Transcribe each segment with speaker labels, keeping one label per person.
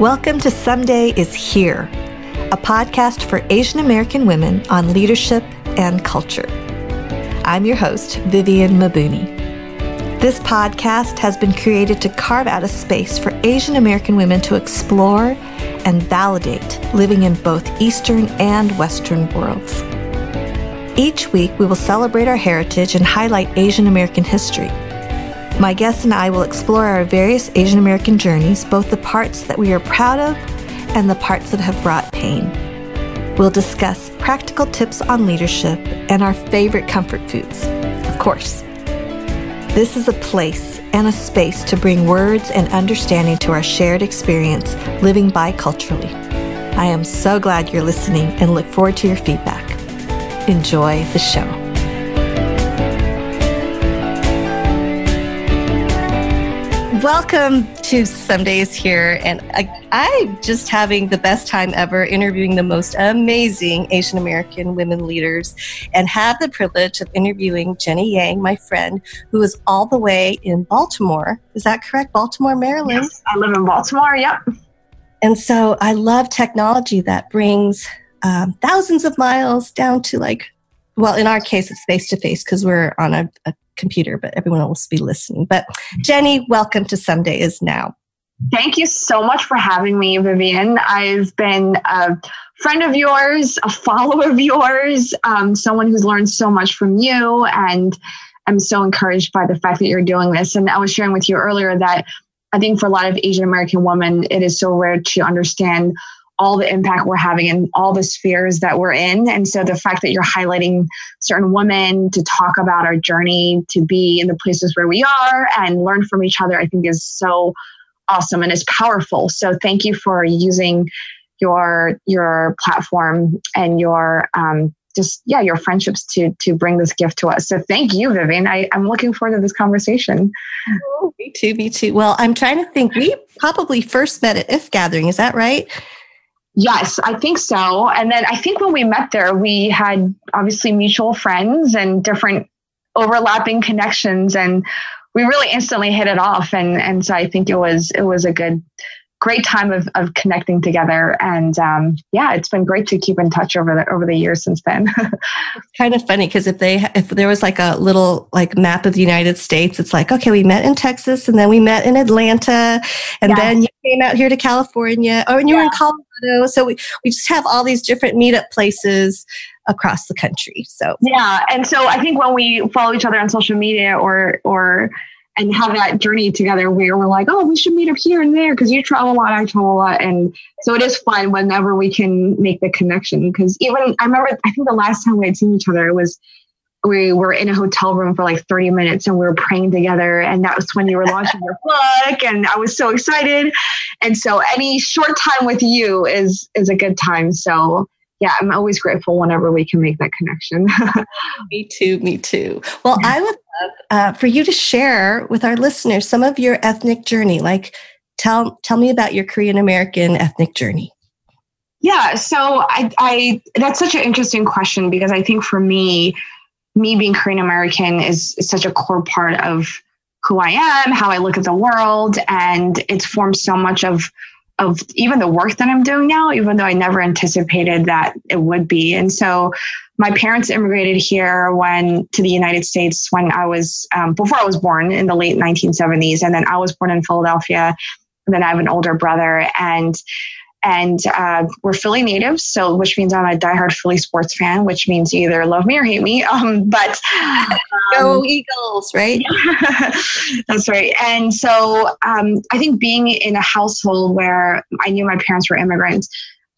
Speaker 1: Welcome to Someday is Here, a podcast for Asian American women on leadership and culture. I'm your host, Vivian Mabuni. This podcast has been created to carve out a space for Asian American women to explore and validate living in both Eastern and Western worlds. Each week, we will celebrate our heritage and highlight Asian American history my guests and I will explore our various Asian American journeys, both the parts that we are proud of and the parts that have brought pain. We'll discuss practical tips on leadership and our favorite comfort foods, of course. This is a place and a space to bring words and understanding to our shared experience living biculturally. I am so glad you're listening and look forward to your feedback. Enjoy the show. Welcome to Someday is Here. And I, I'm just having the best time ever interviewing the most amazing Asian American women leaders and have the privilege of interviewing Jenny Yang, my friend, who is all the way in Baltimore. Is that correct? Baltimore, Maryland?
Speaker 2: Yes, I live in Baltimore, yep.
Speaker 1: And so I love technology that brings um, thousands of miles down to like, well, in our case, it's face to face because we're on a, a computer, but everyone will be listening. But Jenny, welcome to Someday is Now.
Speaker 2: Thank you so much for having me, Vivian. I've been a friend of yours, a follower of yours, um, someone who's learned so much from you, and I'm so encouraged by the fact that you're doing this. And I was sharing with you earlier that I think for a lot of Asian American women, it is so rare to understand all the impact we're having in all the spheres that we're in. And so the fact that you're highlighting certain women to talk about our journey to be in the places where we are and learn from each other, I think is so awesome and is powerful. So thank you for using your your platform and your um, just yeah your friendships to to bring this gift to us. So thank you vivian. I, i'm looking forward to this conversation.
Speaker 1: Oh, me too me too. Well i'm trying to think. We probably first met at IF:Gathering. Is that right
Speaker 2: Yes, I think so. And then I think when we met there, we had obviously mutual friends and different overlapping connections and we really instantly hit it off and and so I think it was it was a good great time of, of connecting together and um, yeah it's been great to keep in touch over the over the years since then
Speaker 1: it's kind of funny because if they if there was like a little like map of the united states it's like okay we met in texas and then we met in atlanta and yes. then you came out here to california oh and you yeah. were in colorado so we, we just have all these different meetup places across the country so
Speaker 2: yeah and so i think when we follow each other on social media or or and have that journey together where we're like, oh, we should meet up here and there because you travel a lot, I travel a lot. And so it is fun whenever we can make the connection. Because even I remember, I think the last time we had seen each other, it was we were in a hotel room for like 30 minutes and we were praying together. And that was when you were launching your book. And I was so excited. And so any short time with you is is a good time. So yeah, I'm always grateful whenever we can make that connection.
Speaker 1: me too. Me too. Well, I would love uh, for you to share with our listeners some of your ethnic journey. Like, tell tell me about your Korean American ethnic journey.
Speaker 2: Yeah, so I, I that's such an interesting question because I think for me, me being Korean American is, such a core part of who I am, how I look at the world, and it's formed so much of of even the work that I'm doing now, even though I never anticipated that it would be. And so my parents immigrated here when to the United States when I was um, before I was born in the late 1970s, and then I was born in Philadelphia. And then I have an older brother, and and uh, we're Philly natives, so which means I'm a diehard Philly sports fan, which means you either love me or hate me. Um, but
Speaker 1: um, go Eagles, right?
Speaker 2: that's right. And so um, I think being in a household where I knew my parents were immigrants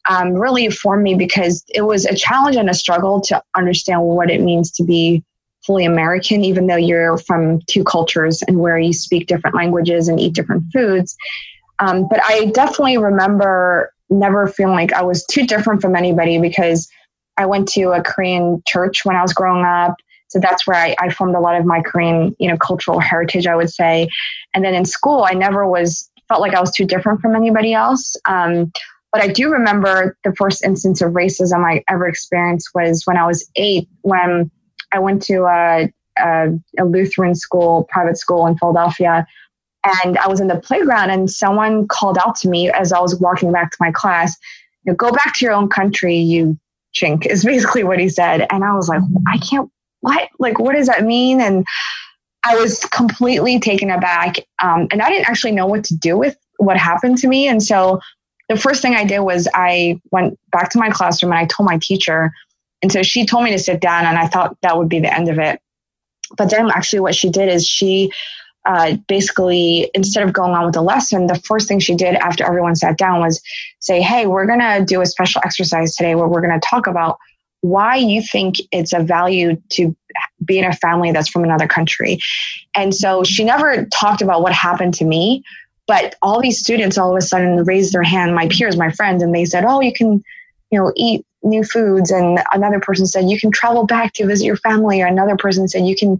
Speaker 2: um, really formed me because it was a challenge and a struggle to understand what it means to be fully American, even though you're from two cultures and where you speak different languages and eat different foods. Um, but I definitely remember never feeling like I was too different from anybody because I went to a Korean church when I was growing up. So that's where I, I formed a lot of my Korean, you know, cultural heritage, I would say. And then in school, I never was felt like I was too different from anybody else. Um, but I do remember the first instance of racism I ever experienced was when I was eight, when I went to a, a, a Lutheran school, private school in Philadelphia, And I was in the playground, and someone called out to me as I was walking back to my class, "Go back to your own country, you chink," is basically what he said. And I was like, "I can't. What? Like, what does that mean?" And I was completely taken aback, um, and I didn't actually know what to do with what happened to me. And so the first thing I did was I went back to my classroom and I told my teacher. And so she told me to sit down, and I thought that would be the end of it. But then actually, what she did is she uh, basically, instead of going on with the lesson, the first thing she did after everyone sat down was say, Hey, we're going to do a special exercise today where we're going to talk about why you think it's a value to be in a family that's from another country. And so she never talked about what happened to me, but all these students all of a sudden raised their hand, my peers, my friends, and they said, Oh, you can, you know, eat new foods. And another person said, You can travel back to visit your family. Or another person said, You can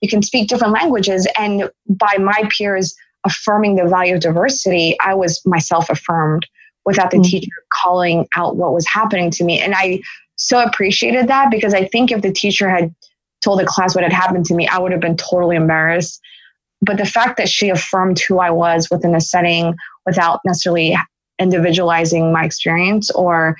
Speaker 2: you can speak different languages. And by my peers affirming the value of diversity, I was myself affirmed without the mm-hmm. teacher calling out what was happening to me. And I so appreciated that because I think if the teacher had told the class what had happened to me, I would have been totally embarrassed but the fact that she affirmed who I was within a setting without necessarily individualizing my experience or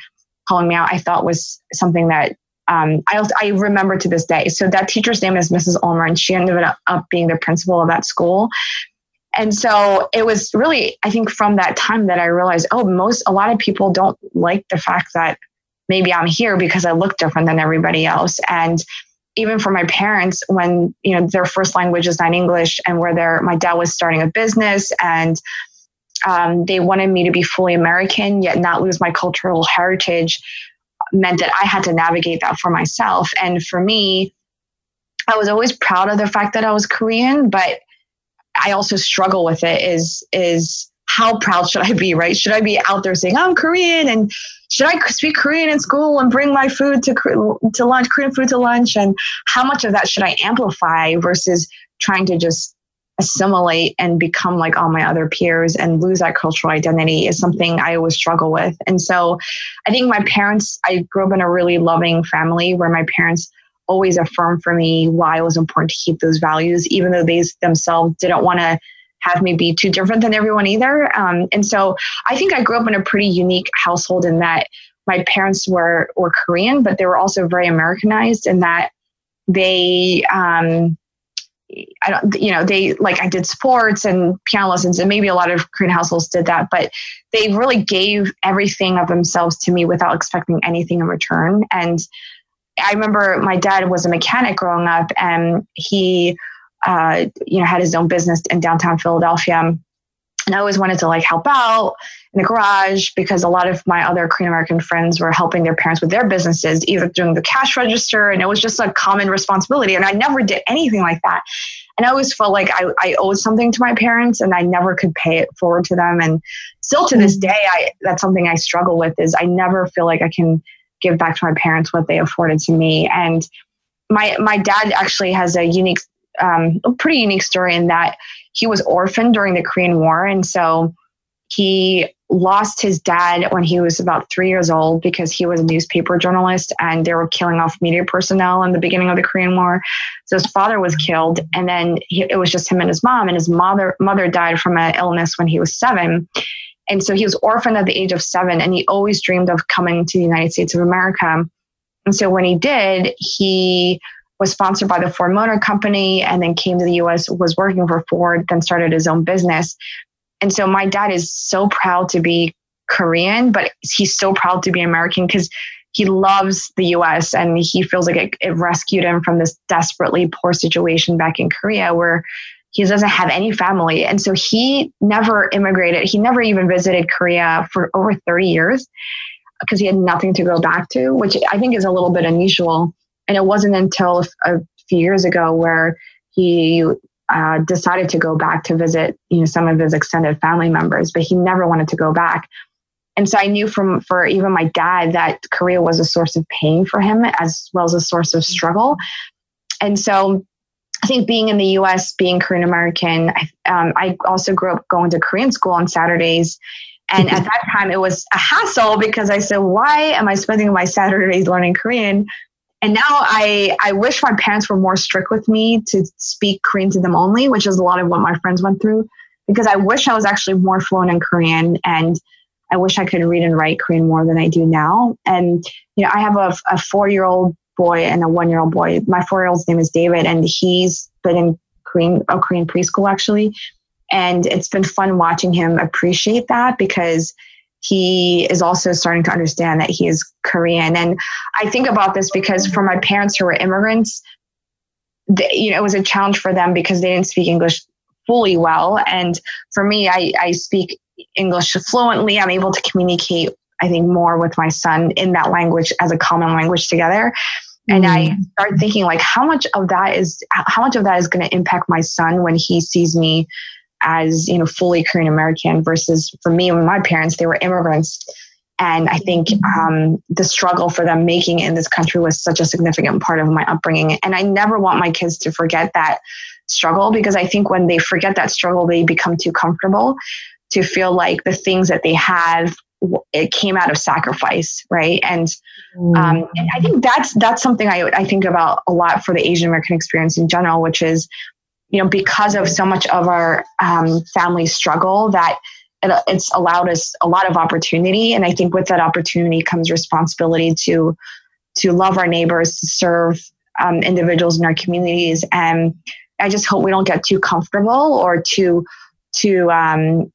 Speaker 2: calling me out, I thought was something that um, I, I remember to this day. So that teacher's name is Mrs. Ulmer, and she ended up being the principal of that school. And so it was really, I think, from that time that I realized, oh, most, a lot of people don't like the fact that maybe I'm here because I look different than everybody else. And even for my parents when you know their first language is not english and where their my dad was starting a business and um, they wanted me to be fully american yet not lose my cultural heritage meant that i had to navigate that for myself. And for me i was always proud of the fact that i was korean but i also struggle with it is is how proud should i be right? Should i be out there saying i'm korean and should I speak Korean in school and bring my food to to lunch, Korean food to lunch, and how much of that should I amplify versus trying to just assimilate and become like all my other peers and lose that cultural identity is something I always struggle with. And so I think my parents, I grew up in a really loving family where my parents always affirmed for me why it was important to keep those values, even though they themselves didn't want to have me be too different than everyone either. Um, and so I think I grew up in a pretty unique household in that my parents were were Korean, but they were also very Americanized in that they um, I don't you know they like I did sports and piano lessons and maybe a lot of Korean households did that, but they really gave everything of themselves to me without expecting anything in return. And I remember my dad was a mechanic growing up and he uh, you know, had his own business in downtown Philadelphia. And I always wanted to like help out in the garage because a lot of my other Korean American friends were helping their parents with their businesses, either doing the cash register, and it was just a common responsibility. And I never did anything like that. And I always felt like I, I owed something to my parents and I never could pay it forward to them. And still to this day, I that's something I struggle with is I never feel like I can give back to my parents what they afforded to me. And my my dad actually has a unique um, a pretty unique story in that he was orphaned during the Korean War. And so he lost his dad when he was about three years old because he was a newspaper journalist and they were killing off media personnel in the beginning of the Korean War. So his father was killed, and then he, it was just him and his mom. And his mother mother died from an illness when he was seven. And so he was orphaned at the age of seven, and he always dreamed of coming to the United States of America. And so when he did, he was sponsored by the Ford Motor Company and then came to the US, was working for Ford, then started his own business. And so my dad is so proud to be Korean, but he's so proud to be American because he loves the US and he feels like it, it rescued him from this desperately poor situation back in Korea where he doesn't have any family. And so he never immigrated. He never even visited Korea for over 30 years because he had nothing to go back to, which I think is a little bit unusual. And it wasn't until a few years ago where he uh, decided to go back to visit, you know, some of his extended family members, but he never wanted to go back. And so I knew from for even my dad that Korea was a source of pain for him as well as a source of struggle. And so I think being in the U.S., being Korean American, I, um, I also grew up going to Korean school on Saturdays. And at that time, it was a hassle because I said, "Why am I spending my Saturdays learning Korean and now I, I wish my parents were more strict with me to speak Korean to them only, which is a lot of what my friends went through. because I wish I was actually more fluent in Korean and I wish I could read and write Korean more than I do now. And, you know, I have a, a four year old boy and a one year old boy. My four year old's name is David, and he's been in Korean, a Korean preschool actually. And it's been fun watching him appreciate that because he is also starting to understand that he is Korean. And I think about this because for my parents who were immigrants, the, you know, it was a challenge for them because they didn't speak English fully well. And for me, I, I speak English fluently. I'm able to communicate, I think, more with my son in that language as a common language together. And I mm. start thinking like how much of that is how much of that is going to impact my son when he sees me as you know fully Korean American versus for me and my parents they were immigrants. And I think um, the struggle for them making in this country was such a significant part of my upbringing. And I never want my kids to forget that struggle because I think when they forget that struggle they become too comfortable to feel like the things that they have it came out of sacrifice right? And, um, and i think that's that's something I, I think about a lot for the asian american experience in general which is you know, because of so much of our um, family struggle that it, it's allowed us a lot of opportunity. And I think with that opportunity comes responsibility to to love our neighbors, to serve um, individuals in our communities. And I just hope we don't get too comfortable or too too um,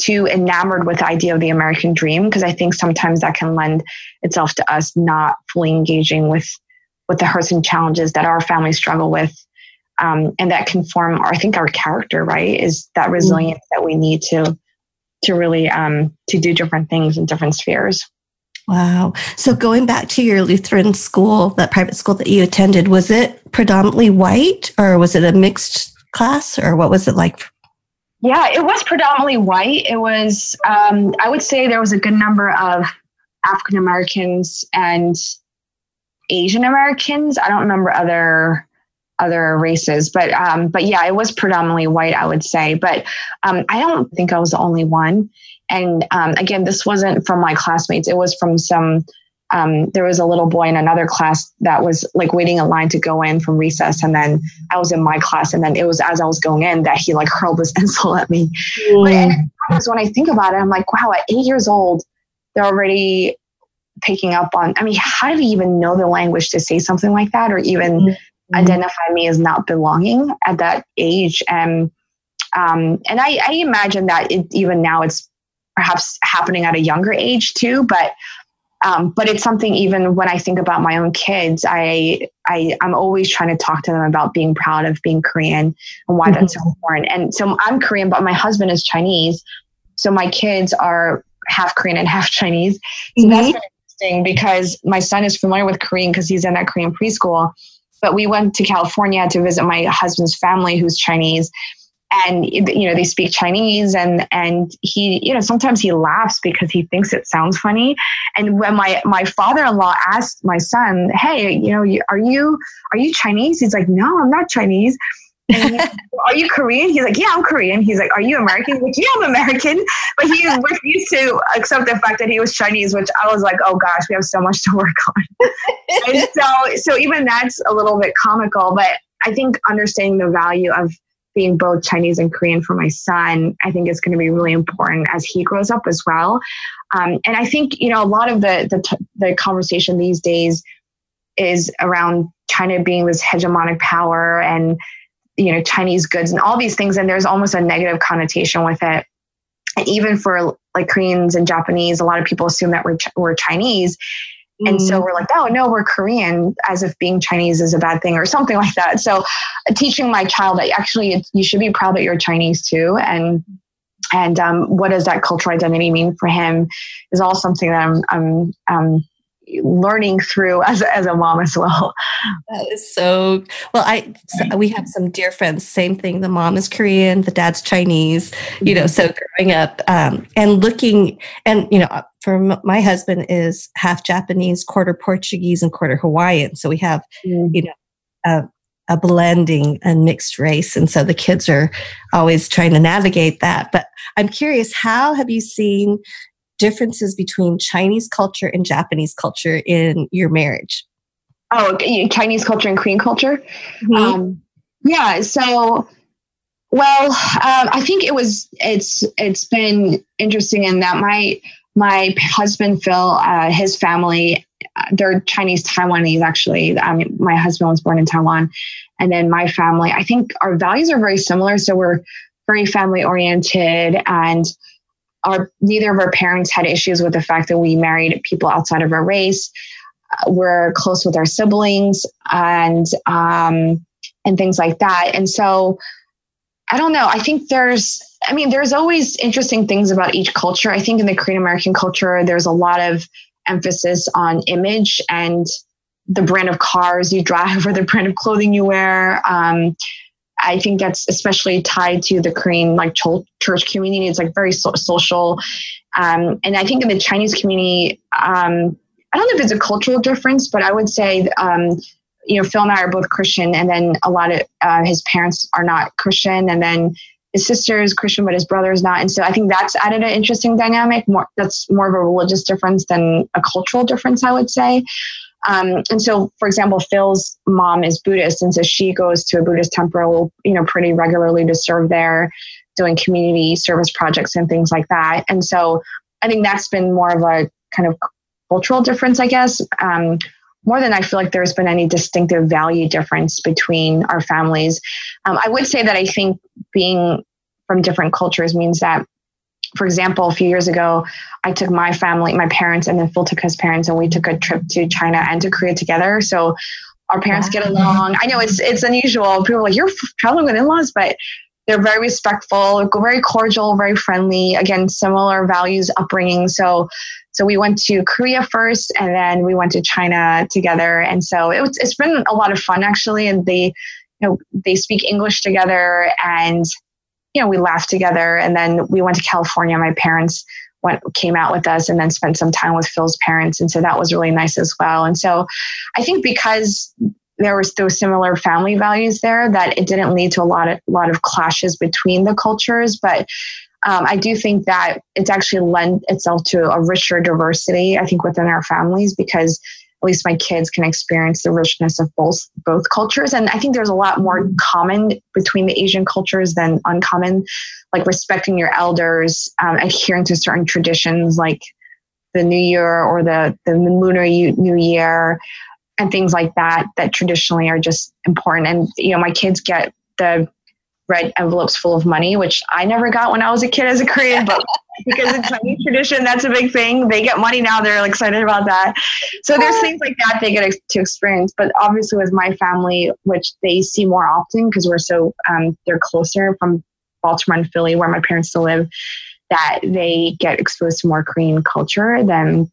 Speaker 2: too enamored with the idea of the American dream because I think sometimes that can lend itself to us not fully engaging with with the hurts and challenges that our families struggle with um, and that can form our, I think our character, right? Is that mm-hmm. resilience mm-hmm. that we need to to really um, to do different things in different spheres.
Speaker 1: Wow. So going back to your Lutheran school, that private school that you attended, was it predominantly white or was it a mixed class or what was it like?
Speaker 2: Yeah, it was predominantly white. It was, um, I would say there was a good number of African Americans and Asian Americans. I don't remember other other races but um but yeah it was predominantly white i would say but um i don't think i was the only one and um again this wasn't from my classmates it was from some um, there was a little boy in another class that was like waiting in line to go in from recess. And then I was in my class. And then it was as I was going in that he like hurled this insult at me. Mm. But when I think about it, I'm like, wow, at eight years old, they're already picking up on, I mean, how do he even know the language to say something like that or even mm mm-hmm. identify me as not belonging at that age. And um, and I, I imagine that it, even now it's perhaps happening at a younger age too. But um, but it's something even when I think about my own kids, I, I I'm always trying to talk to them about being proud of being Korean and why mm-hmm. that's so important. And so I'm Korean, but my husband is Chinese, so my kids are half Korean and half Chinese. So mm-hmm. that's been interesting because my son is familiar with Korean because he's in that Korean preschool. But we went to California to visit my husband's family, who's Chinese, and you know they speak Chinese, and and he you know sometimes he laughs because he thinks it sounds funny. And when my my father-in-law asked my son, "Hey, you know, are you are you Chinese?" He's like, "No, I'm not Chinese." Are you Korean? He's like, yeah, I'm Korean. He's like, are you American? like, yeah, I'm American. But he refused to accept the fact that he was Chinese, which I was like, oh gosh, we have so much to work on. and so, so even that's a little bit comical. But I think understanding the value of being both Chinese and Korean for my son, I think is going to be really important as he grows up as well. Um, and I think you know a lot of the the, the conversation these days is around China being this hegemonic power and you know Chinese goods and all these things, and there's almost a negative connotation with it. And even for like Koreans and Japanese, a lot of people assume that we're we're Chinese, mm. and so mm. we're like, oh no, we're Korean, as if being Chinese is a bad thing or something like that. So, uh, teaching my child that actually you should be proud that you're Chinese too, and and um, what does that cultural identity mean for him is all something that I'm, I'm um, learning through as, as a mom as well.
Speaker 1: That is so well. I so we have some dear friends. Same thing. The mom is Korean, the dad's Chinese. You know, so growing up um, and looking, and you know, for my husband is half Japanese, quarter Portuguese, and quarter Hawaiian. So we have, mm. you know, a, a blending and mixed race, and so the kids are always trying to navigate that. But I'm curious, how have you seen differences between Chinese culture and Japanese culture in your marriage?
Speaker 2: Oh, Chinese culture and Korean culture. Mm-hmm. Um, yeah. So Well, um, I think it was it's it's been interesting in that my my husband Phil, uh, his family, uh, they're Chinese Taiwanese actually. Mean, my husband was born in Taiwan, and then my family. I think our values are very similar, so we're very family oriented and our neither of our parents had issues with the fact that we married people outside of our race. Uh, we're close with our siblings and um, and things like that. And so I don't know. I think there's I mean, there's always interesting things about each culture. I think in the Korean American culture, there's a lot of emphasis on image and the brand of cars you drive or the brand of clothing you wear. Um, I think that's especially tied to the Korean like church community. It's like very so- social, um, and I think in the Chinese community, um, I don't know if it's a cultural difference, but I would say, um, you know, Phil and I are both Christian, and then a lot of uh, his parents are not Christian, and then his sister is Christian, but his brother is not, and so I think that's added an interesting dynamic. More that's more of a religious difference than a cultural difference, I would say. Um, and so, for example, Phil's mom is Buddhist, and so she goes to a Buddhist temple, you know, pretty regularly to serve there, doing community service projects and things like that. And so, I think that's been more of a kind of cultural difference, I guess, um, more than I feel like there's been any distinctive value difference between our families. Um, I would say that I think being from different cultures means that for example, a few years ago, I took my family, my parents, and then Phil took his parents, and we took a trip to China and to Korea together. So our parents wow. get along. I know it's it's unusual. People are like, "You're traveling with in-laws," but they're very respectful, very cordial, very friendly. Again, similar values, upbringing. So, so we went to Korea first, and then we went to China together. And so it was, it's been a lot of fun actually. And they, you know, they speak English together, and you know, we laughed together. And then we went to California. My parents went came out with us and then spent some time with Phil's parents. And so that was really nice as well. And so I think because there was those similar family values there that it didn't lead to a lot of lot of clashes between the cultures. But um, I do think that it's actually lent itself to a richer diversity, I think, within our families because least my kids can experience the richness of both both cultures. And i think there's a lot more common between the asian cultures than uncommon like respecting your elders um, adhering to certain traditions like the new year or the, the lunar new year and things like that that traditionally are just important. And you know my kids get the red envelopes full of money, which I never got when I was a kid as a Korean, but because it's Chinese tradition, that's a big thing. They get money now; they're excited about that. So there's things like that they get to experience. But obviously, with my family, which they see more often because we're so um, they're closer from Baltimore and Philly, where my parents still live, that they get exposed to more Korean culture than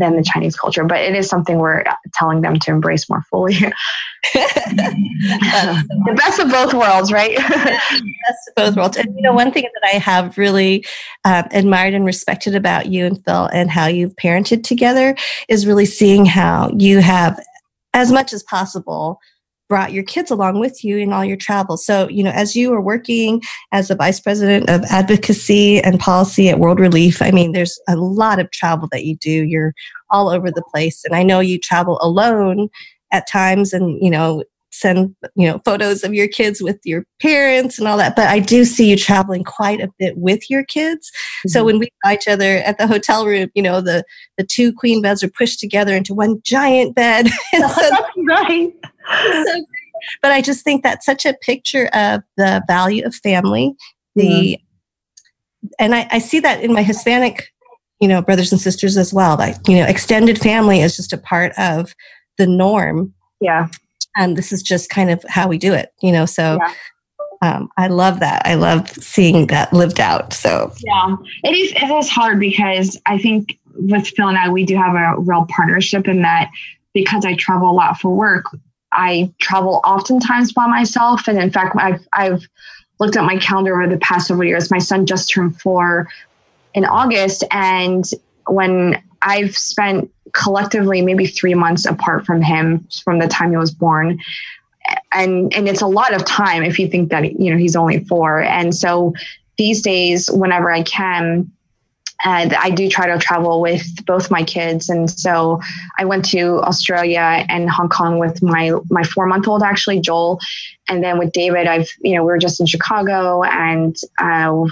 Speaker 2: than the Chinese culture, but it is something we're telling them to embrace more fully. the best of both worlds, right?
Speaker 3: best of both worlds. And you know, one thing that I have really uh, admired and respected about you and Phil and how you've parented together is really seeing how you have, as much as possible, brought your kids along with you in all your travels. So, you know, as you are working as the vice president of advocacy and policy at World Relief, I mean, there's a lot of travel that you do. You're all over the place. And I know you travel alone at times and, you know, send you know photos of your kids with your parents and all that but i do see you traveling quite a bit with your kids mm-hmm. so when we saw each other at the hotel room you know the the two queen beds are pushed together into one giant bed so, right. So, but i just think that's such a picture of the value of family. The mm-hmm. and I, I see that in my hispanic you know brothers and sisters as well like you know extended family is just a part of the norm.
Speaker 2: Yeah.
Speaker 3: And this is just kind of how we do it you know so yeah. um, i love that. I love seeing that lived out so.
Speaker 2: Yeah. It is it is hard because i think with phil and i we do have a real partnership in that because i travel a lot for work i travel oftentimes by myself. And in fact i've, I've looked at my calendar over the past several years. My son just turned four in august. And when i've spent collectively maybe three months apart from him from the time he was born and and it's a lot of time if you think that you know he's only four. And so these days whenever i can and I do try to travel with both my kids. And so I went to Australia and Hong Kong with my my four month old actually Joel, and then with David, I've you know we were just in Chicago and. Uh,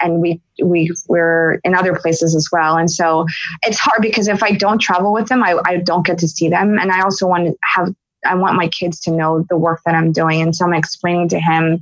Speaker 2: and we we we're in other places as well and so it's hard because if i don't travel with them i, I don't get to see them and i also want to have i want my kids to know the work that i'm doing and so i'm explaining to him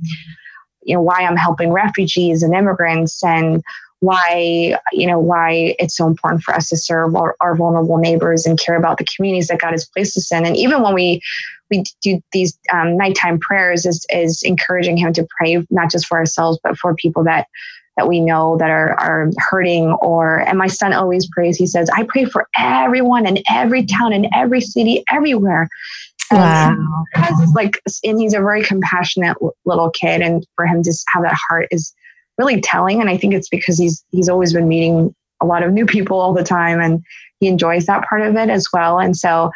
Speaker 2: you know why i'm helping refugees and immigrants and why you know why it's so important for us to serve our, our, vulnerable neighbors and care about the communities that God has placed us in. And even when we we do these um, nighttime prayers, is is encouraging Him to pray not just for ourselves but for people that that we know that are are hurting. Or and my son always prays. He says, "I pray for everyone in every town in every city everywhere." Wow. Like, and he's a very compassionate little kid, and for him to have that heart is really telling. And I think it's because he's he's always been meeting a lot of new people all the time and he enjoys that part of it as well. And so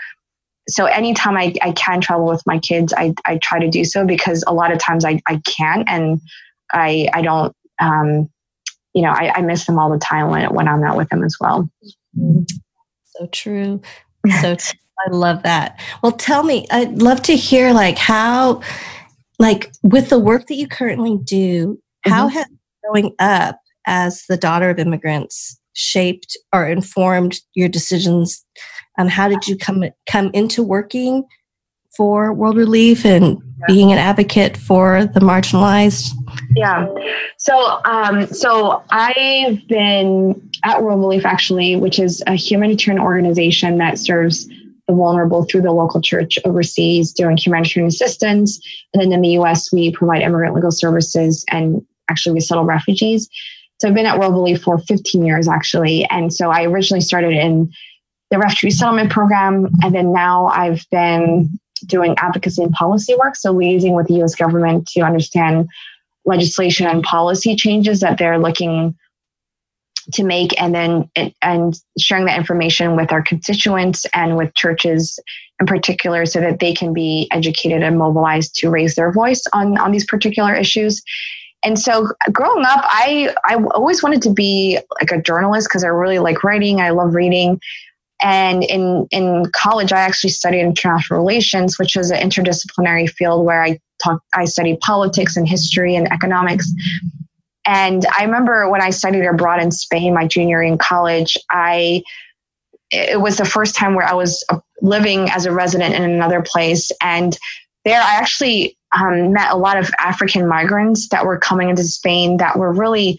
Speaker 2: so anytime I, I can travel with my kids, I, I try to do so because a lot of times I, I can't and I I don't um, you know, I, I miss them all the time when when I'm not with them as well.
Speaker 1: So true. So I love that. Well, tell me, I'd love to hear like how, like with the work that you currently do, how mm-hmm. has growing up as the daughter of immigrants shaped or informed your decisions on how did you come come into working for world relief and being an advocate for the marginalized?
Speaker 2: Yeah. So um, so i've been at world relief actually which is a humanitarian organization that serves the vulnerable through the local church overseas doing humanitarian assistance. And then in the us we provide immigrant legal services and actually resettle refugees. So I've been at World Relief for 15 years actually. And so I originally started in the refugee settlement program. And then now I've been doing advocacy and policy work. So liaising with the US government to understand legislation and policy changes that they're looking to make and then and sharing that information with our constituents and with churches in particular so that they can be educated and mobilized to raise their voice on on these particular issues and so growing up, I, I always wanted to be like a journalist because I really like writing. I love reading. And in, in college, I actually studied international relations, which is an interdisciplinary field where I talk, I studied politics and history and economics. And I remember when I studied abroad in Spain, my junior year in college, I, it was the first time where I was uh, living as a resident in another place. And there, I actually um, met a lot of African migrants that were coming into Spain that were really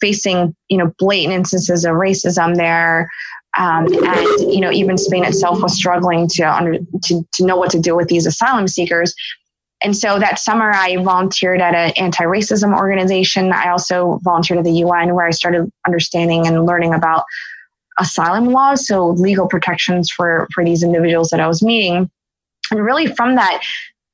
Speaker 2: facing, you know, blatant instances of racism there. Um, and you know, even Spain itself was struggling to, under, to to know what to do with these asylum seekers. And so that summer, I volunteered at an anti-racism organization. I also volunteered at the UN, where I started understanding and learning about asylum laws, so legal protections for for these individuals that I was meeting. And really, from that,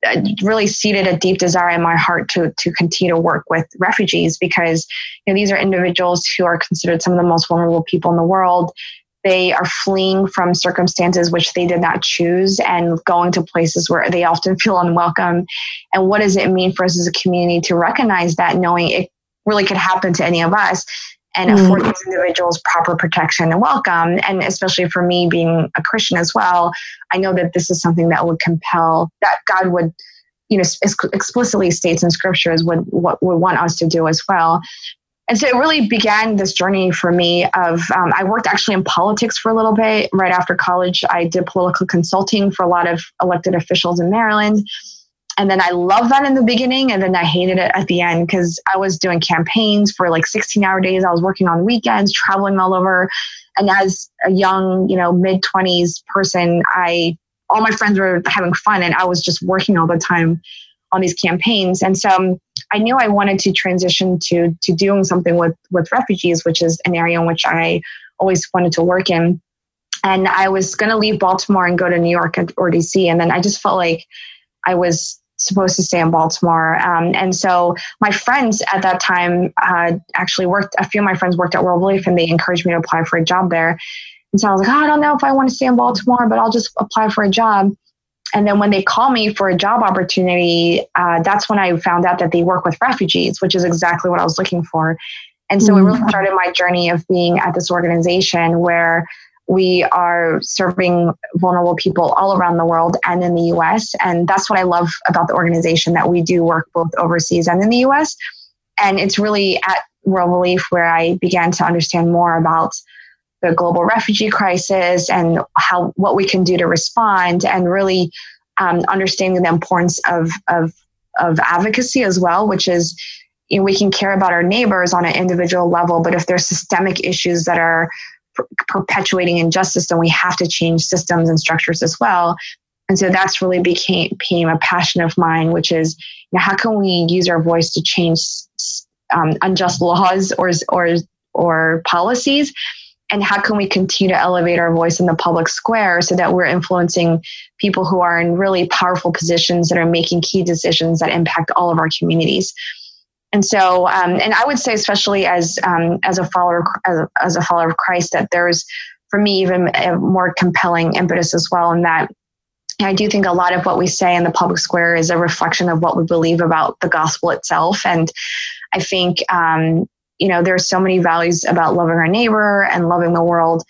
Speaker 2: Uh, really seeded a deep desire in my heart to to continue to work with refugees because you know these are individuals who are considered some of the most vulnerable people in the world. They are fleeing from circumstances which they did not choose and going to places where they often feel unwelcome. And what does it mean for us as a community to recognize that knowing it really could happen to any of us and mm. afford these individuals proper protection and welcome. And especially for me being a Christian as well, I know that this is something that would compel that God would, you know, explicitly states in scripture as what, what would want us to do as well. And so it really began this journey for me of um, I worked actually in politics for a little bit right after college. I did political consulting for a lot of elected officials in Maryland and then I loved that in the beginning, and then I hated it at the end because I was doing campaigns for like 16 hour days. I was working on weekends, traveling all over. And as a young, you know, mid 20s person, I all my friends were having fun, and I was just working all the time on these campaigns. And so um, I knew I wanted to transition to to doing something with with refugees, which is an area in which I always wanted to work in. And I was going to leave Baltimore and go to New York or DC, and then I just felt like I was supposed to stay in Baltimore. Um, and so my friends at that time uh, actually worked, a few of my friends worked at World Relief and they encouraged me to apply for a job there. And so I was like, oh, I don't know if I want to stay in Baltimore, but I'll just apply for a job. And then when they call me for a job opportunity, uh, that's when I found out that they work with refugees, which is exactly what I was looking for. And so mm-hmm. it really started my journey of being at this organization where we are serving vulnerable people all around the world and in the US. And that's what I love about the organization that we do work both overseas and in the US. And it's really at World Relief where I began to understand more about the global refugee crisis and how what we can do to respond and really um, understanding the importance of, of of advocacy as well, which is you know, we can care about our neighbors on an individual level, but if there's systemic issues that are per- perpetuating injustice, then we have to change systems and structures as well. And so that's really became, became a passion of mine, which is you know, how can we use our voice to change um, unjust laws or, or, or policies? And how can we continue to elevate our voice in the public square so that we're influencing people who are in really powerful positions that are making key decisions that impact all of our communities? And so um, and i would say especially as um, as a follower as a, as a follower of christ that there's for me even a more compelling impetus as well in that I do think a lot of what we say in the public square is a reflection of what we believe about the gospel itself. And I think, um, you know, there's so many values about loving our neighbor and loving the world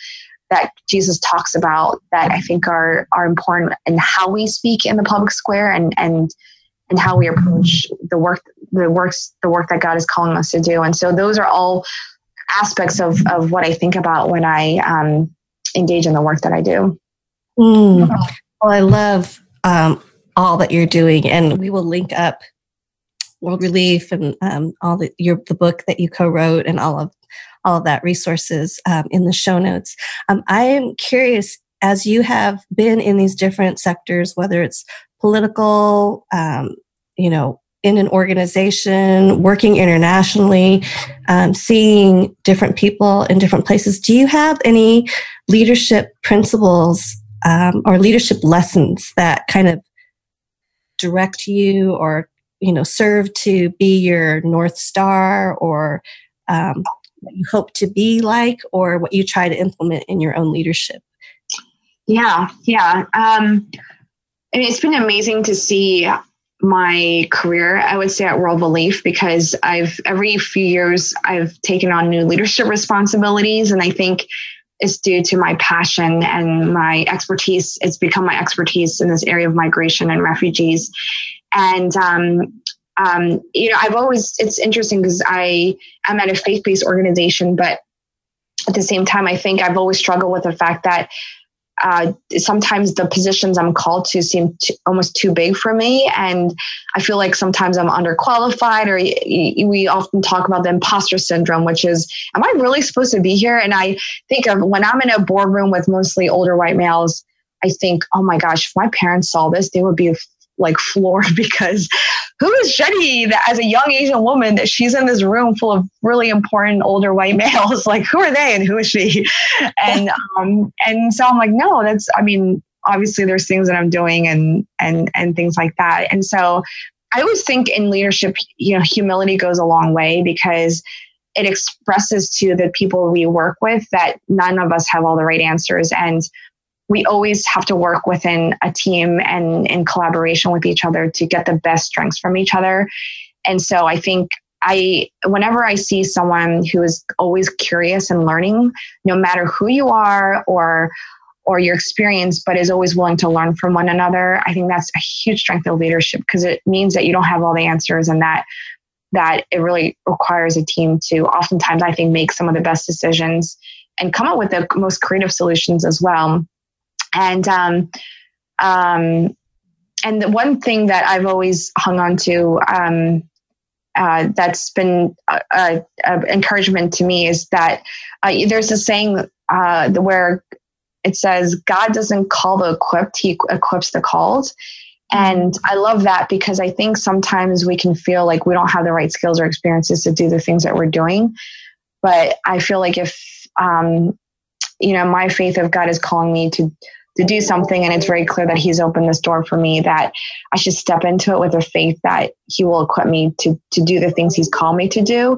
Speaker 2: that Jesus talks about that I think are are important in how we speak in the public square and and and how we approach the work the works the work that God is calling us to do. And so those are all aspects of of what I think about when I um, engage in the work that I do.
Speaker 3: Mm. Well, I love um, all that you're doing, and we will link up World Relief and um, all the your the book that you co-wrote and all of all of that resources um, in the show notes. Um, I am curious, as you have been in these different sectors, whether it's political, um, you know, in an organization, working internationally, um, seeing different people in different places. Do you have any leadership principles um, or leadership lessons that kind of direct you or you know serve to be your north star or um, what you hope to be like or what you try to implement in your own leadership
Speaker 2: yeah yeah um, I mean, it's been amazing to see my career, I would say at World Relief, because I've every few years I've taken on new leadership responsibilities, and I think it's due to my passion and my expertise. It's become my expertise in this area of migration and refugees, and um, um, you know, I've always it's interesting because I am at a faith based organization, but at the same time, I think I've always struggled with the fact that uh, sometimes the positions I'm called to seem to, almost too big for me. And I feel like sometimes I'm underqualified, or y- y- we often talk about the imposter syndrome, which is, am I really supposed to be here? And I think of when I'm in a boardroom with mostly older white males, I think, oh my gosh, if my parents saw this, they would be like floored because who is Jenny that as a young Asian woman that she's in this room full of really important older white males? Like who are they and who is she? And um and so I'm like, no, that's I mean, obviously there's things that I'm doing and and and things like that. And so I always think in leadership, you know, humility goes a long way because it expresses to the people we work with that none of us have all the right answers and we always have to work within a team and in collaboration with each other to get the best strengths from each other. And so I think I, whenever I see someone who is always curious and learning, no matter who you are or or your experience, but is always willing to learn from one another, I think that's a huge strength of leadership because it means that you don't have all the answers and that that it really requires a team to oftentimes I think make some of the best decisions and come up with the most creative solutions as well and um, um, and the one thing that I've always hung on to um, uh, that's been a, encouragement to me is that uh, there's a saying uh, where it says God doesn't call the equipped; He equips the called. And I love that because I think sometimes we can feel like we don't have the right skills or experiences to do the things that we're doing. But I feel like if um, you know my faith of God is calling me to to do something. And it's very clear that he's opened this door for me that I should step into it with a faith that he will equip me to to do the things he's called me to do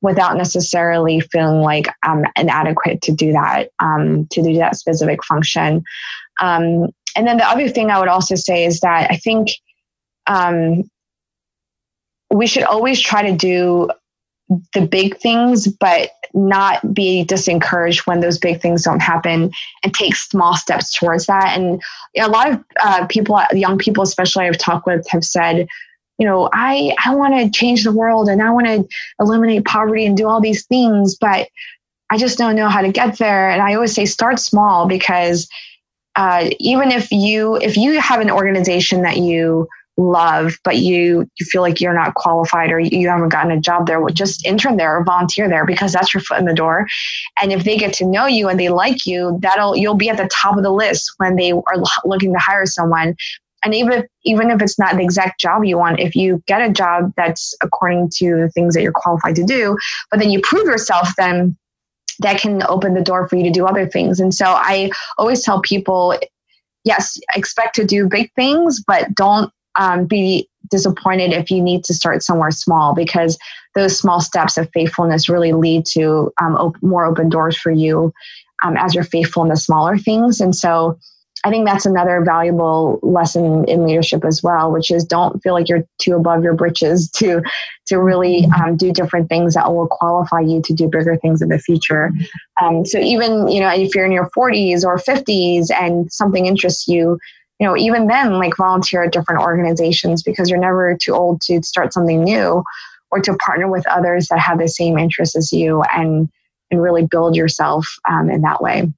Speaker 2: without necessarily feeling like I'm inadequate to do that um, to do that specific function. Um, and then the other thing I would also say is that I think um, we should always try to do the big things, but not be disencouraged when those big things don't happen and take small steps towards that. And a lot of uh, people, young people, especially I've talked with, have said, you know, I, I want to change the world and I want to eliminate poverty and do all these things, but I just don't know how to get there. And I always say start small because uh, even if you if you have an organization that you love, but you you feel like you're not qualified or you haven't gotten a job there, well, just intern there or volunteer there because that's your foot in the door. And if they get to know you and they like you, that'll you'll be at the top of the list when they are looking to hire someone. And even if, even if it's not the exact job you want, if you get a job that's according to the things that you're qualified to do, but then you prove yourself, then that can open the door for you to do other things. And so I always tell people, yes, expect to do big things, but don't um, be disappointed if you need to start somewhere small because those small steps of faithfulness really lead to um, op- more open doors for you um, as you're faithful in the smaller things. And so I think that's another valuable lesson in leadership as well, which is don't feel like you're too above your britches to to really um, do different things that will qualify you to do bigger things in the future. Um, so even you know if you're in your 40s or 50s and something interests you, you know even then like volunteer at different organizations because you're never too old to start something new or to partner with others that have the same interests as you and and really build yourself um, in that way.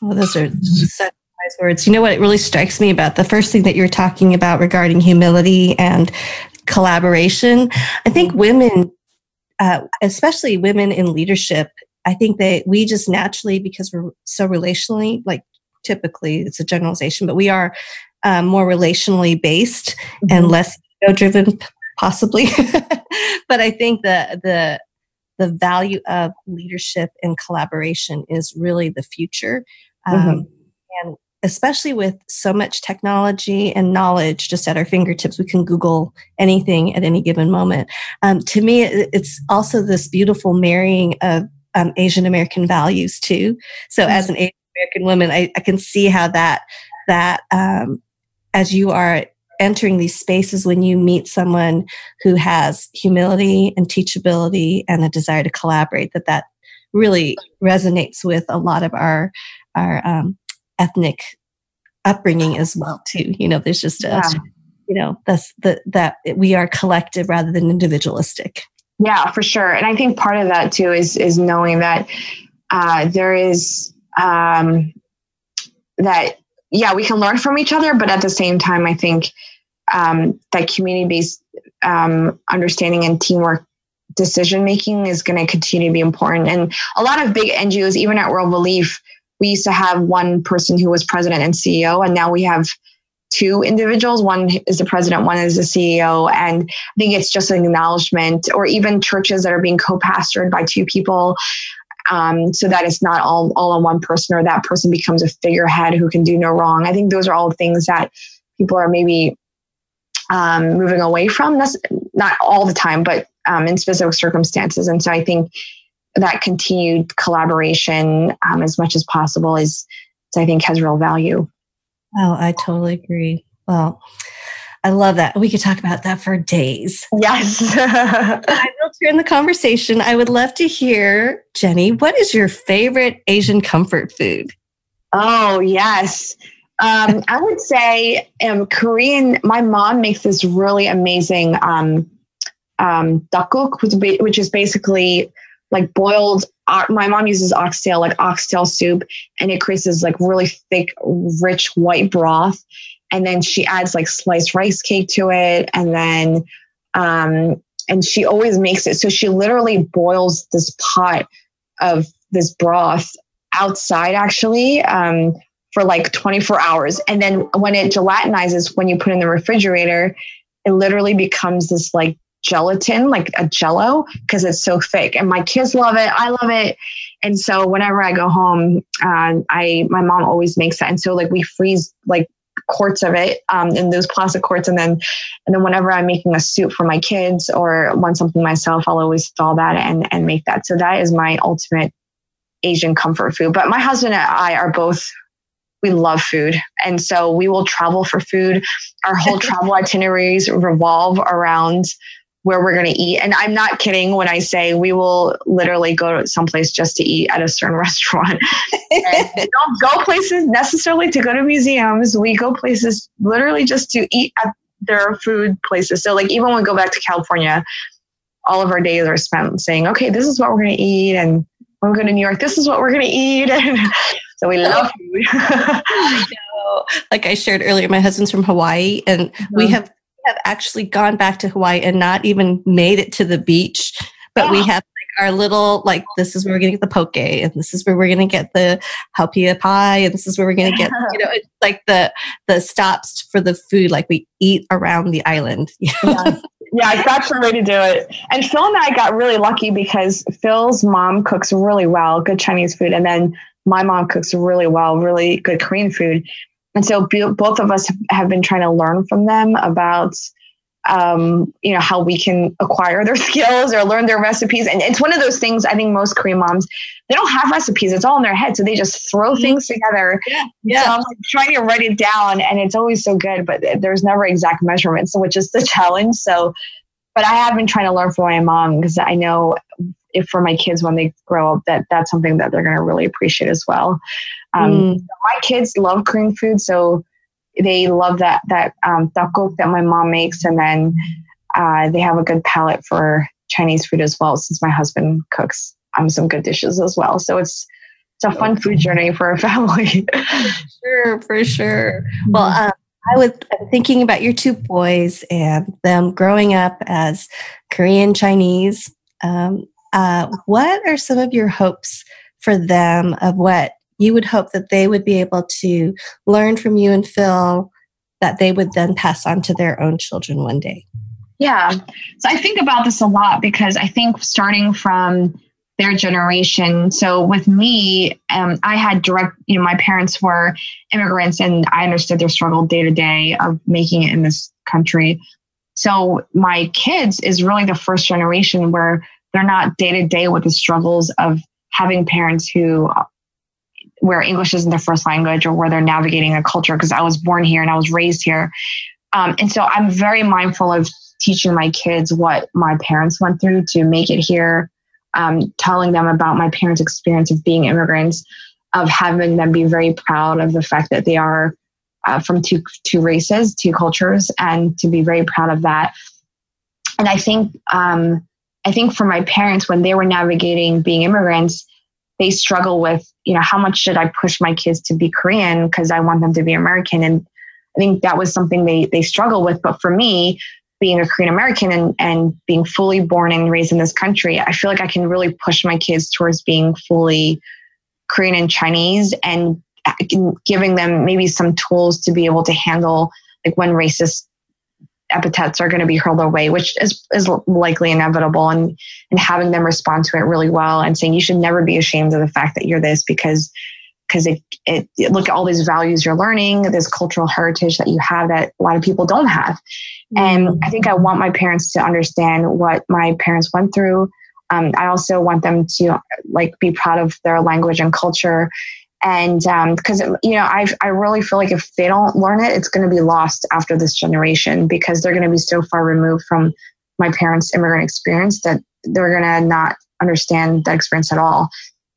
Speaker 3: Well, those are such wise words. You know what? It really strikes me about the first thing that you're talking about regarding humility and collaboration. I think women, uh, especially women in leadership, I think that we just naturally, because we're so relationally, like typically it's a generalization, but we are um, more relationally based mm-hmm. and less ego driven, possibly. but I think the the the value of leadership and collaboration is really the future. Um, mm-hmm. And especially with so much technology and knowledge just at our fingertips, we can Google anything at any given moment. Um, to me, it's also this beautiful marrying of um, Asian American values too. So, mm-hmm. as an Asian American woman, I, I, can see how that that um, as you are entering these spaces when you meet someone who has humility and teachability and a desire to collaborate, that that really resonates with a lot of our our um, ethnic upbringing as well too. You know there's just a yeah. you know that's the that we are collective rather than individualistic.
Speaker 2: Yeah for sure. And i think part of that too is is knowing that uh, there is um, that yeah we can learn from each other but at the same time i think um, that community based um, understanding and teamwork decision making is going to continue to be important and a lot of big ngos even at world relief we used to have one person who was president and CEO, and now we have two individuals. One is the president, one is the CEO. And I think it's just an acknowledgement, or even churches that are being co pastored by two people. Um, so that it's not all, all on one person or that person becomes a figurehead who can do no wrong. I think those are all things that people are maybe um, moving away from. That's not all the time, but um, in specific circumstances. And so I think that continued collaboration um, as much as possible is, I think, has real value.
Speaker 3: Oh, I totally agree. Well, I love that. We could talk about that for days.
Speaker 2: Yes.
Speaker 3: I will turn the conversation. I would love to hear, Jenny, what is your favorite Asian comfort food?
Speaker 2: Oh, yes. Um, I would say um, Korean. My mom makes this really amazing um, um, tteokguk, which, which is basically like boiled my mom uses oxtail like oxtail soup and it creates this like really thick rich white broth and then she adds like sliced rice cake to it and then um and she always makes it so she literally boils this pot of this broth outside actually um for like 24 hours and then when it gelatinizes when you put in the refrigerator it literally becomes this like gelatin, like a jello, because it's so thick. And my kids love it. I love it. And so whenever I go home, uh, I my mom always makes that. And so like we freeze like quarts of it um, in those plastic quarts, and then and then whenever I'm making a soup for my kids or want something myself, I'll always thaw that and and make that. So that is my ultimate Asian comfort food. But my husband and I are both we love food. And so we will travel for food. Our whole travel itineraries revolve around where we're going to eat. And I'm not kidding when I say we will literally go to someplace just to eat at a certain restaurant. don't go places necessarily to go to museums. We go places literally just to eat at their food places. So like even when we go back to California, all of our days are spent saying, okay, this is what we're going to eat. And when we go to New York, this is what we're going to eat. And so we love food.
Speaker 3: I know. Like I shared earlier, my husband's from Hawaii and mm-hmm. we have have actually gone back to Hawaii and not even made it to the beach, but yeah. we ah. have like our little like this is where we're gonna get the poke and this is where we're gonna get the haupia pie and this is where we're gonna get you know it's like the the stops for the food like we eat around the island.
Speaker 2: yeah. yeah, that's the way to do it. And Phil and I got really lucky because Phil's mom cooks really well, good Chinese food, and then my mom cooks really well, really good Korean food. And so both of us have been trying to learn from them about, um, you know, how we can acquire their skills or learn their recipes. And it's one of those things I think most Korean moms, they don't have recipes. It's all in their head. So they just throw mm-hmm. things together. Yeah. yeah. So I'm trying to write it down and it's always so good, but there's never exact measurements, which is the challenge. So, but I have been trying to learn from my mom because I know if for my kids when they grow up that that's something that they're going to really appreciate as well. Um, mm. My kids love Korean food, so they love that that um, tteokguk that my mom makes, and then uh, they have a good palate for Chinese food as well. Since my husband cooks um, some good dishes as well, so it's it's a fun food journey for a family.
Speaker 3: sure, for sure. Well, um, I was thinking about your two boys and them growing up as Korean Chinese. Um, uh, what are some of your hopes for them of what you would hope that they would be able to learn from you and Phil that they would then pass on to their own children one day?
Speaker 2: Yeah. So I think about this a lot because I think starting from their generation. So with me, um, I had direct, you know, my parents were immigrants and I understood their struggle day to day of making it in this country. So my kids is really the first generation where they're not day to day with the struggles of having parents who where English isn't their first language or where they're navigating a culture because I was born here and I was raised here. Um, and so I'm very mindful of teaching my kids what my parents went through to make it here, um, telling them about my parents' experience of being immigrants, of having them be very proud of the fact that they are uh, from two two races, two cultures, and to be very proud of that. And I think um, I think for my parents when they were navigating being immigrants, they struggle with, you know, how much should I push my kids to be Korean because I want them to be American? And I think that was something they they struggle with. But for me, being a Korean American and, and being fully born and raised in this country, I feel like I can really push my kids towards being fully Korean and Chinese and uh, giving them maybe some tools to be able to handle like when racist epithets are going to be hurled away, which is, is likely inevitable, and, and having them respond to it really well and saying you should never be ashamed of the fact that you're this because because it, it, it, look at all these values you're learning, this cultural heritage that you have that a lot of people don't have. Mm-hmm. And I think I want my parents to understand what my parents went through. Um, I also want them to like be proud of their language and culture and because um, you know I, I really feel like if they don't learn it it's going to be lost after this generation because they're going to be so far removed from my parents immigrant experience that they're going to not understand that experience at all.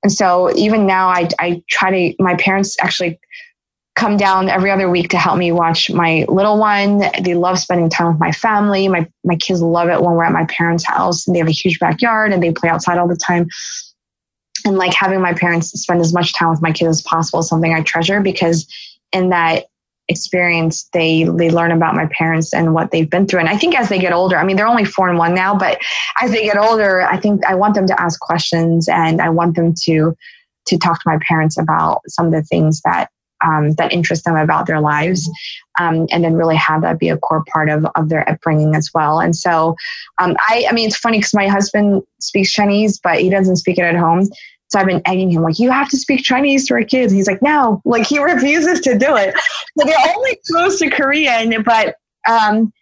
Speaker 2: And so even now I, I try to my parents actually come down every other week to help me watch my little one. They love spending time with my family. My, my kids love it when we're at my parents house and they have a huge backyard and they play outside all the time and like having my parents spend as much time with my kids as possible is something I treasure because in that experience they they learn about my parents and what they've been through. And i think as they get older i mean they're only four and one now but as they get older i think i want them to ask questions and i want them to to talk to my parents about some of the things that um, that interest them about their lives um, and then really have that be a core part of, of their upbringing as well. And so um, I, I mean it's funny because my husband speaks chinese but he doesn't speak it at home so I've been egging him like, you have to speak Chinese to our kids. He's like, no, like he refuses to do it. So they're only close to Korean, but um,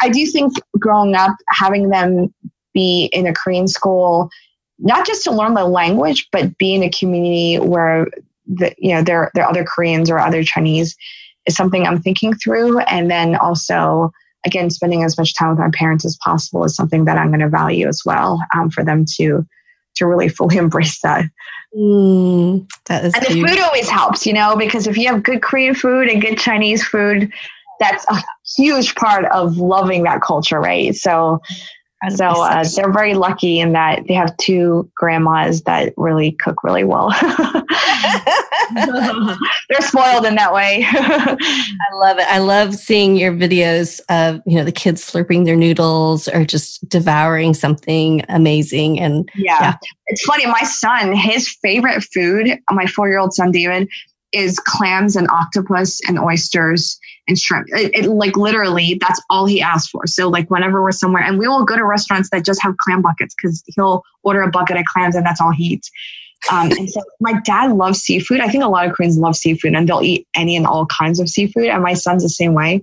Speaker 2: I do think growing up, having them be in a Korean school, not just to learn the language, but be in a community where the, you know there there are other Koreans or other Chinese is something I'm thinking through. And then also, again, spending as much time with my parents as possible is something that I'm going to value as well um, for them to to really fully embrace that.
Speaker 3: Mm, that is
Speaker 2: and the food always helps, you know, because if you have good Korean food and good Chinese food, that's a huge part of loving that culture, right? So so uh, they're very lucky in that they have two grandmas that really cook really well. they're spoiled in that way.
Speaker 3: I love it. I love seeing your videos of you know the kids slurping their noodles or just devouring something amazing. And
Speaker 2: yeah, yeah. it's funny. My son, his favorite food, my four year old son David, is clams and octopus and oysters and shrimp. It, it, like literally, that's all he asked for. So like whenever we're somewhere, and we will go to restaurants that just have clam buckets because he'll order a bucket of clams and that's all he eats. Um, and so my dad loves seafood. I think a lot of Koreans love seafood and they'll eat any and all kinds of seafood. And my son's the same way.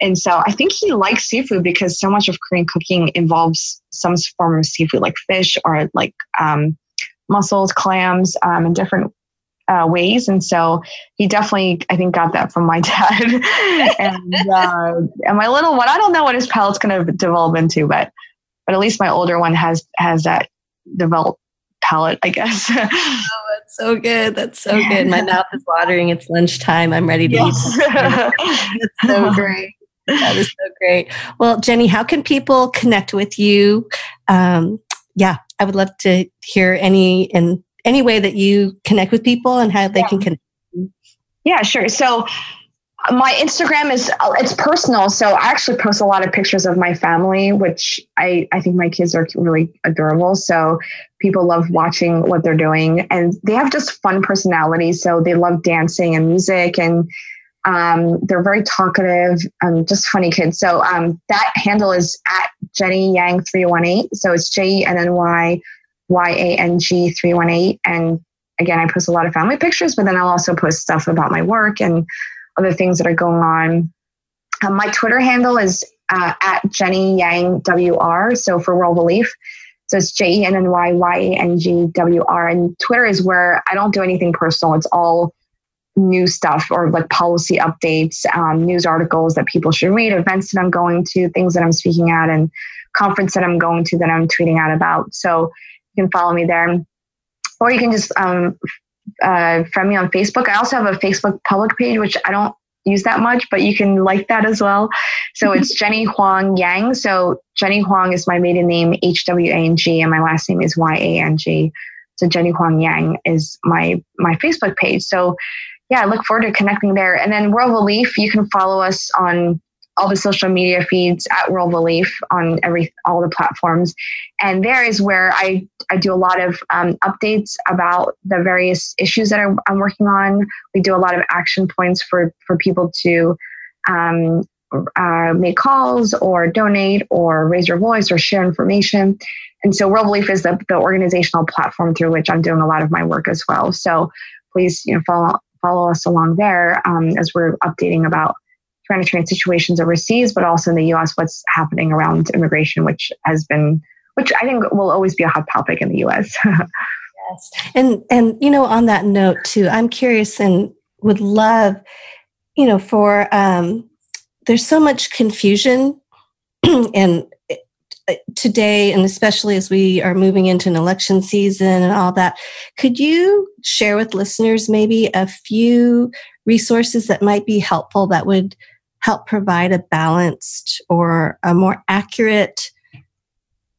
Speaker 2: And so I think he likes seafood because so much of Korean cooking involves some form of seafood, like fish or like um, mussels, clams, um, and different uh, ways. And so he definitely, I think, got that from my dad. and, uh, and my little one, I don't know what his palate's going to develop into, but, but at least my older one has, has that developed palate, I guess.
Speaker 3: oh, that's so good. That's so good. My mouth is watering. It's lunchtime. I'm ready to yes. eat. that's so great. That is so great. Well, Jenny, how can people connect with you? Um, yeah, I would love to hear any and any way that you connect with people and how they yeah. can connect.
Speaker 2: Yeah, sure. So my Instagram is it's personal, so I actually post a lot of pictures of my family, which I I think my kids are really adorable. So people love watching what they're doing, and they have just fun personalities. So they love dancing and music, and um, they're very talkative and just funny kids. So um, that handle is at Jenny Yang three one eight. So it's J E N N Y Y A N G 318. And again, I post a lot of family pictures, but then I'll also post stuff about my work and other things that are going on. Um, my Twitter handle is uh, at Jenny Yang WR. So for World Relief. So it's J E N N Y Y A N G W R. And Twitter is where I don't do anything personal. It's all new stuff or like policy updates, um, news articles that people should read, events that I'm going to, things that I'm speaking at, and conference that I'm going to that I'm tweeting out about. So you can follow me there. Or you can just um, uh, friend me on Facebook. I also have a Facebook public page, which I don't use that much, but you can like that as well. So it's Jenny Hwang Yang. So Jenny Hwang is my maiden name, H W A N G, and my last name is Y A N G. So Jenny Hwang Yang is my my Facebook page. So yeah, I look forward to connecting there. And then World Relief, you can follow us on all the social media feeds at World Relief on every all the platforms, and there is where I I do a lot of um, updates about the various issues that I'm, I'm, working on. We do a lot of action points for for people to um, uh, make calls or donate or raise your voice or share information. And so World Relief is the, the organizational platform through which I'm doing a lot of my work as well. So please, you know, follow follow us along there um, as we're updating about translate situations overseas, but also in the US, what's happening around immigration, which has been, which I think will always be a hot topic in the US.
Speaker 3: yes. And, and, you know, on that note too, I'm curious and would love, you know, for, um, there's so much confusion and uh, today and especially as we are moving into an election season and all that could you share with listeners maybe a few resources that might be helpful that would help provide a balanced or a more accurate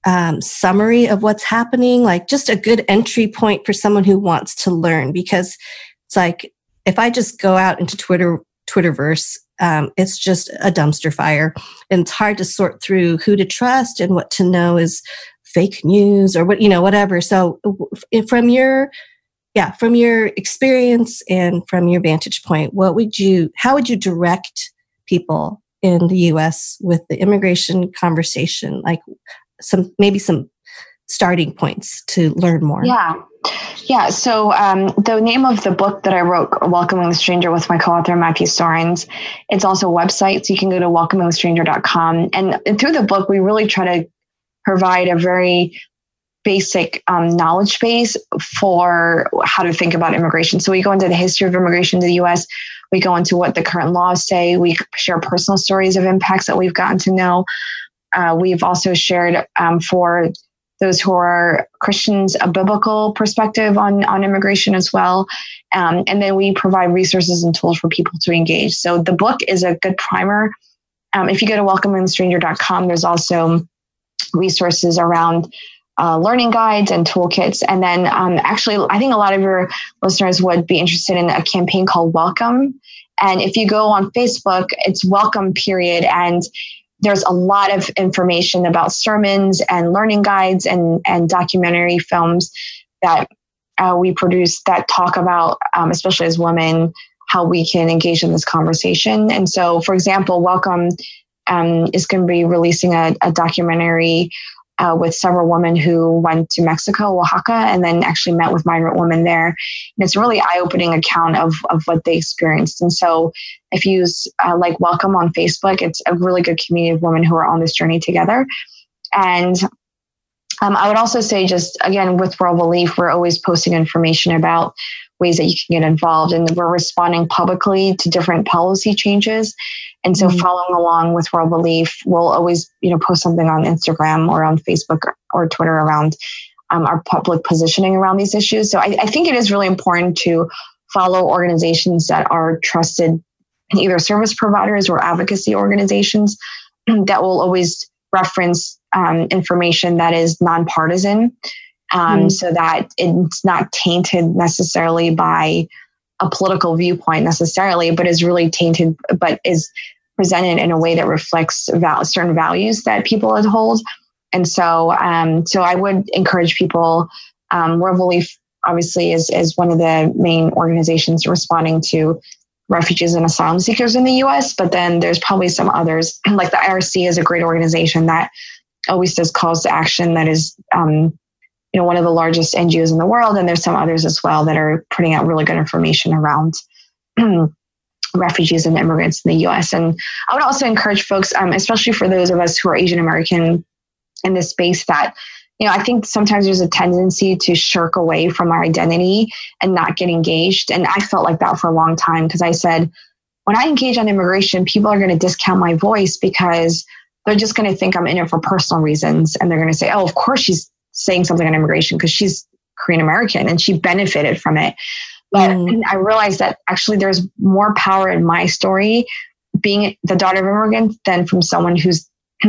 Speaker 3: um, summary of what's happening, like just a good entry point for someone who wants to learn. Because it's like if I just go out into Twitter, Twitterverse, um, it's just a dumpster fire, and it's hard to sort through who to trust and what to know is fake news or what you know, whatever. So, from your yeah, from your experience and from your vantage point, what would you, how would you direct people in the US with the immigration conversation? Like some, maybe some starting points to learn more?
Speaker 2: Yeah. Yeah. So um, the name of the book that I wrote, Welcoming the Stranger, with my co-author Matthew Soerens, it's also a website. So you can go to welcomingthestranger.com. And through the book, we really try to provide a very basic um, knowledge base for how to think about immigration. So we go into the history of immigration to the US. We go into what the current laws say. We share personal stories of impacts that we've gotten to know. Uh, we've also shared um, for those who are Christians a biblical perspective on, on immigration as well. Um, and then we provide resources and tools for people to engage. So the book is a good primer. Um, if you go to welcomingthestranger.com, there's also resources around uh, learning guides and toolkits. And then um, actually, I think a lot of your listeners would be interested in a campaign called Welcome. And if you go on Facebook, it's Welcome period. And there's a lot of information about sermons and learning guides and, and documentary films that uh, we produce that talk about, um, especially as women, how we can engage in this conversation. And so, for example, Welcome um, is going to be releasing a, a documentary uh, with several women who went to Mexico, Oaxaca, and then actually met with migrant women there. And it's a really eye-opening account of, of what they experienced. And so if you use uh, like Welcome on Facebook, it's a really good community of women who are on this journey together. And um, I would also say, just again, with World Relief, we're always posting information about ways that you can get involved, and we're responding publicly to different policy changes. And so, mm-hmm. following along with World Relief, we'll always, you know, post something on Instagram or on Facebook or, or Twitter around um, our public positioning around these issues. So, I, I think it is really important to follow organizations that are trusted, either service providers or advocacy organizations that will always reference um, information that is nonpartisan um, mm. so that it's not tainted necessarily by a political viewpoint necessarily, but is really tainted, but is presented in a way that reflects val- certain values that people hold. And so, um, so I would encourage people. Um, World Relief obviously is is one of the main organizations responding to refugees and asylum seekers in the U.S. But then there's probably some others, like the IRC is a great organization that always does calls to action that is um, you know one of the largest NGOs in the world, and there's some others as well that are putting out really good information around refugees and immigrants in the U.S. And I would also encourage folks, um, especially for those of us who are Asian American in this space, that you know I think sometimes there's a tendency to shirk away from our identity and not get engaged. And I felt like that for a long time because I said when I engage on immigration, people are going to discount my voice because they're just going to think I'm in it for personal reasons, and they're going to say, "Oh, of course she's saying something on immigration because she's Korean American and she benefited from it. But mm. I realized that actually there's more power in my story being the daughter of immigrants than from someone who's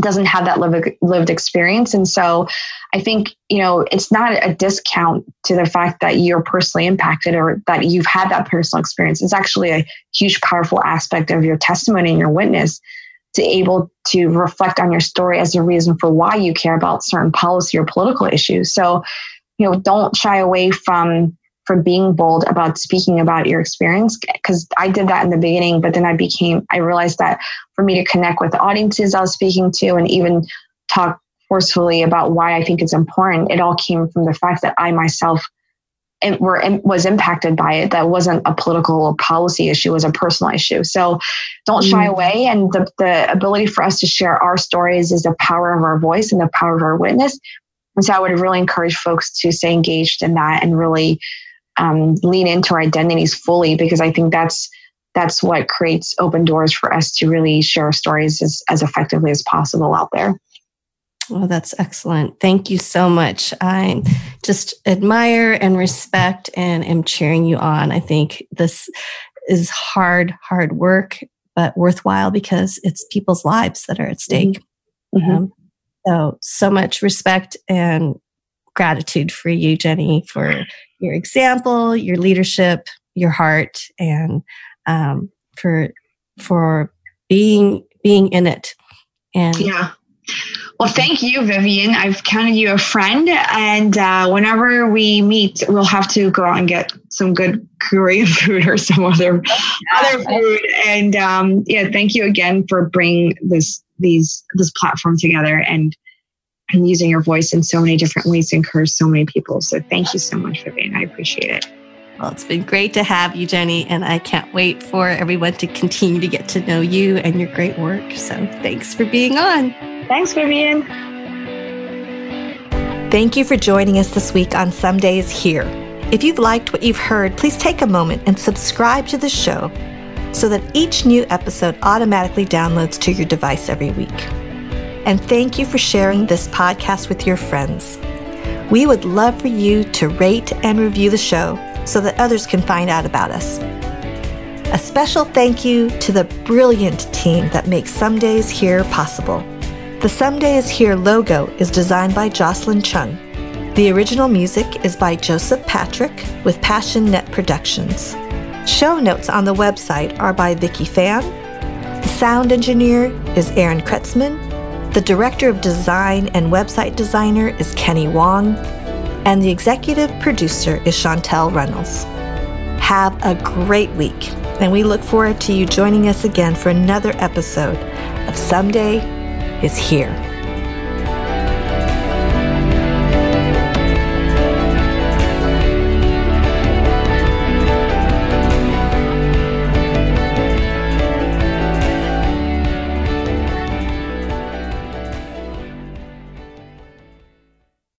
Speaker 2: doesn't have that lived, lived experience. And so I think, you know, it's not a discount to the fact that you're personally impacted or that you've had that personal experience. It's actually a huge, powerful aspect of your testimony and your witness to able to reflect on your story as a reason for why you care about certain policy or political issues. So, you know, don't shy away from from being bold about speaking about your experience because I did that in the beginning, but then I became I realized that for me to connect with the audiences I was speaking to and even talk forcefully about why I think it's important, it all came from the fact that I myself were was impacted by it. That wasn't a political or policy issue it was a personal issue. So don't shy mm. away and the, the ability for us to share our stories is the power of our voice and the power of our witness. And so i would really encourage folks to stay engaged in that and really um, lean into our identities fully because i think that's that's what creates open doors for us to really share stories as, as effectively as possible out there
Speaker 3: well, that's excellent. Thank you so much. I just admire and respect and am cheering you on. I think this is hard, hard work, but worthwhile because it's people's lives that are at stake. Mm-hmm. mm-hmm. Um, so, so much respect and gratitude for you, Jenny, for your example, your leadership, your heart, and um, for for being being in it.
Speaker 2: And yeah well, thank you, Vivian. I've counted you a friend, and uh, whenever we meet, we'll have to go out and get some good Korean food or some other other food. And um, yeah, thank you again for bringing this these this platform together and and using your voice in so many different ways to encourage so many people. So thank you so much, Vivian. I appreciate it.
Speaker 3: Well, it's been great to have you, Jenny, and I can't wait for everyone to continue to get to know you and your great work. So thanks for being on.
Speaker 2: Thanks, Vivian.
Speaker 1: Thank you for joining us this week on Someday is Here. If you've liked what you've heard, please take a moment and subscribe to the show so that each new episode automatically downloads to your device every week. And thank you for sharing this podcast with your friends. We would love for you to rate and review the show so that others can find out about us. A special thank you to the brilliant team that makes Someday's Here possible. The Someday is Here logo is designed by Jocelyn Chung. The original music is by Joseph Patrick with Passion Net Productions. Show notes on the website are by Vicki Fan. The sound engineer is Aaron Kretzman. The director of design and website designer is Kenny Wong. And the executive producer is Chantel Reynolds. Have a great week, and we look forward to you joining us again for another episode of Someday is Here.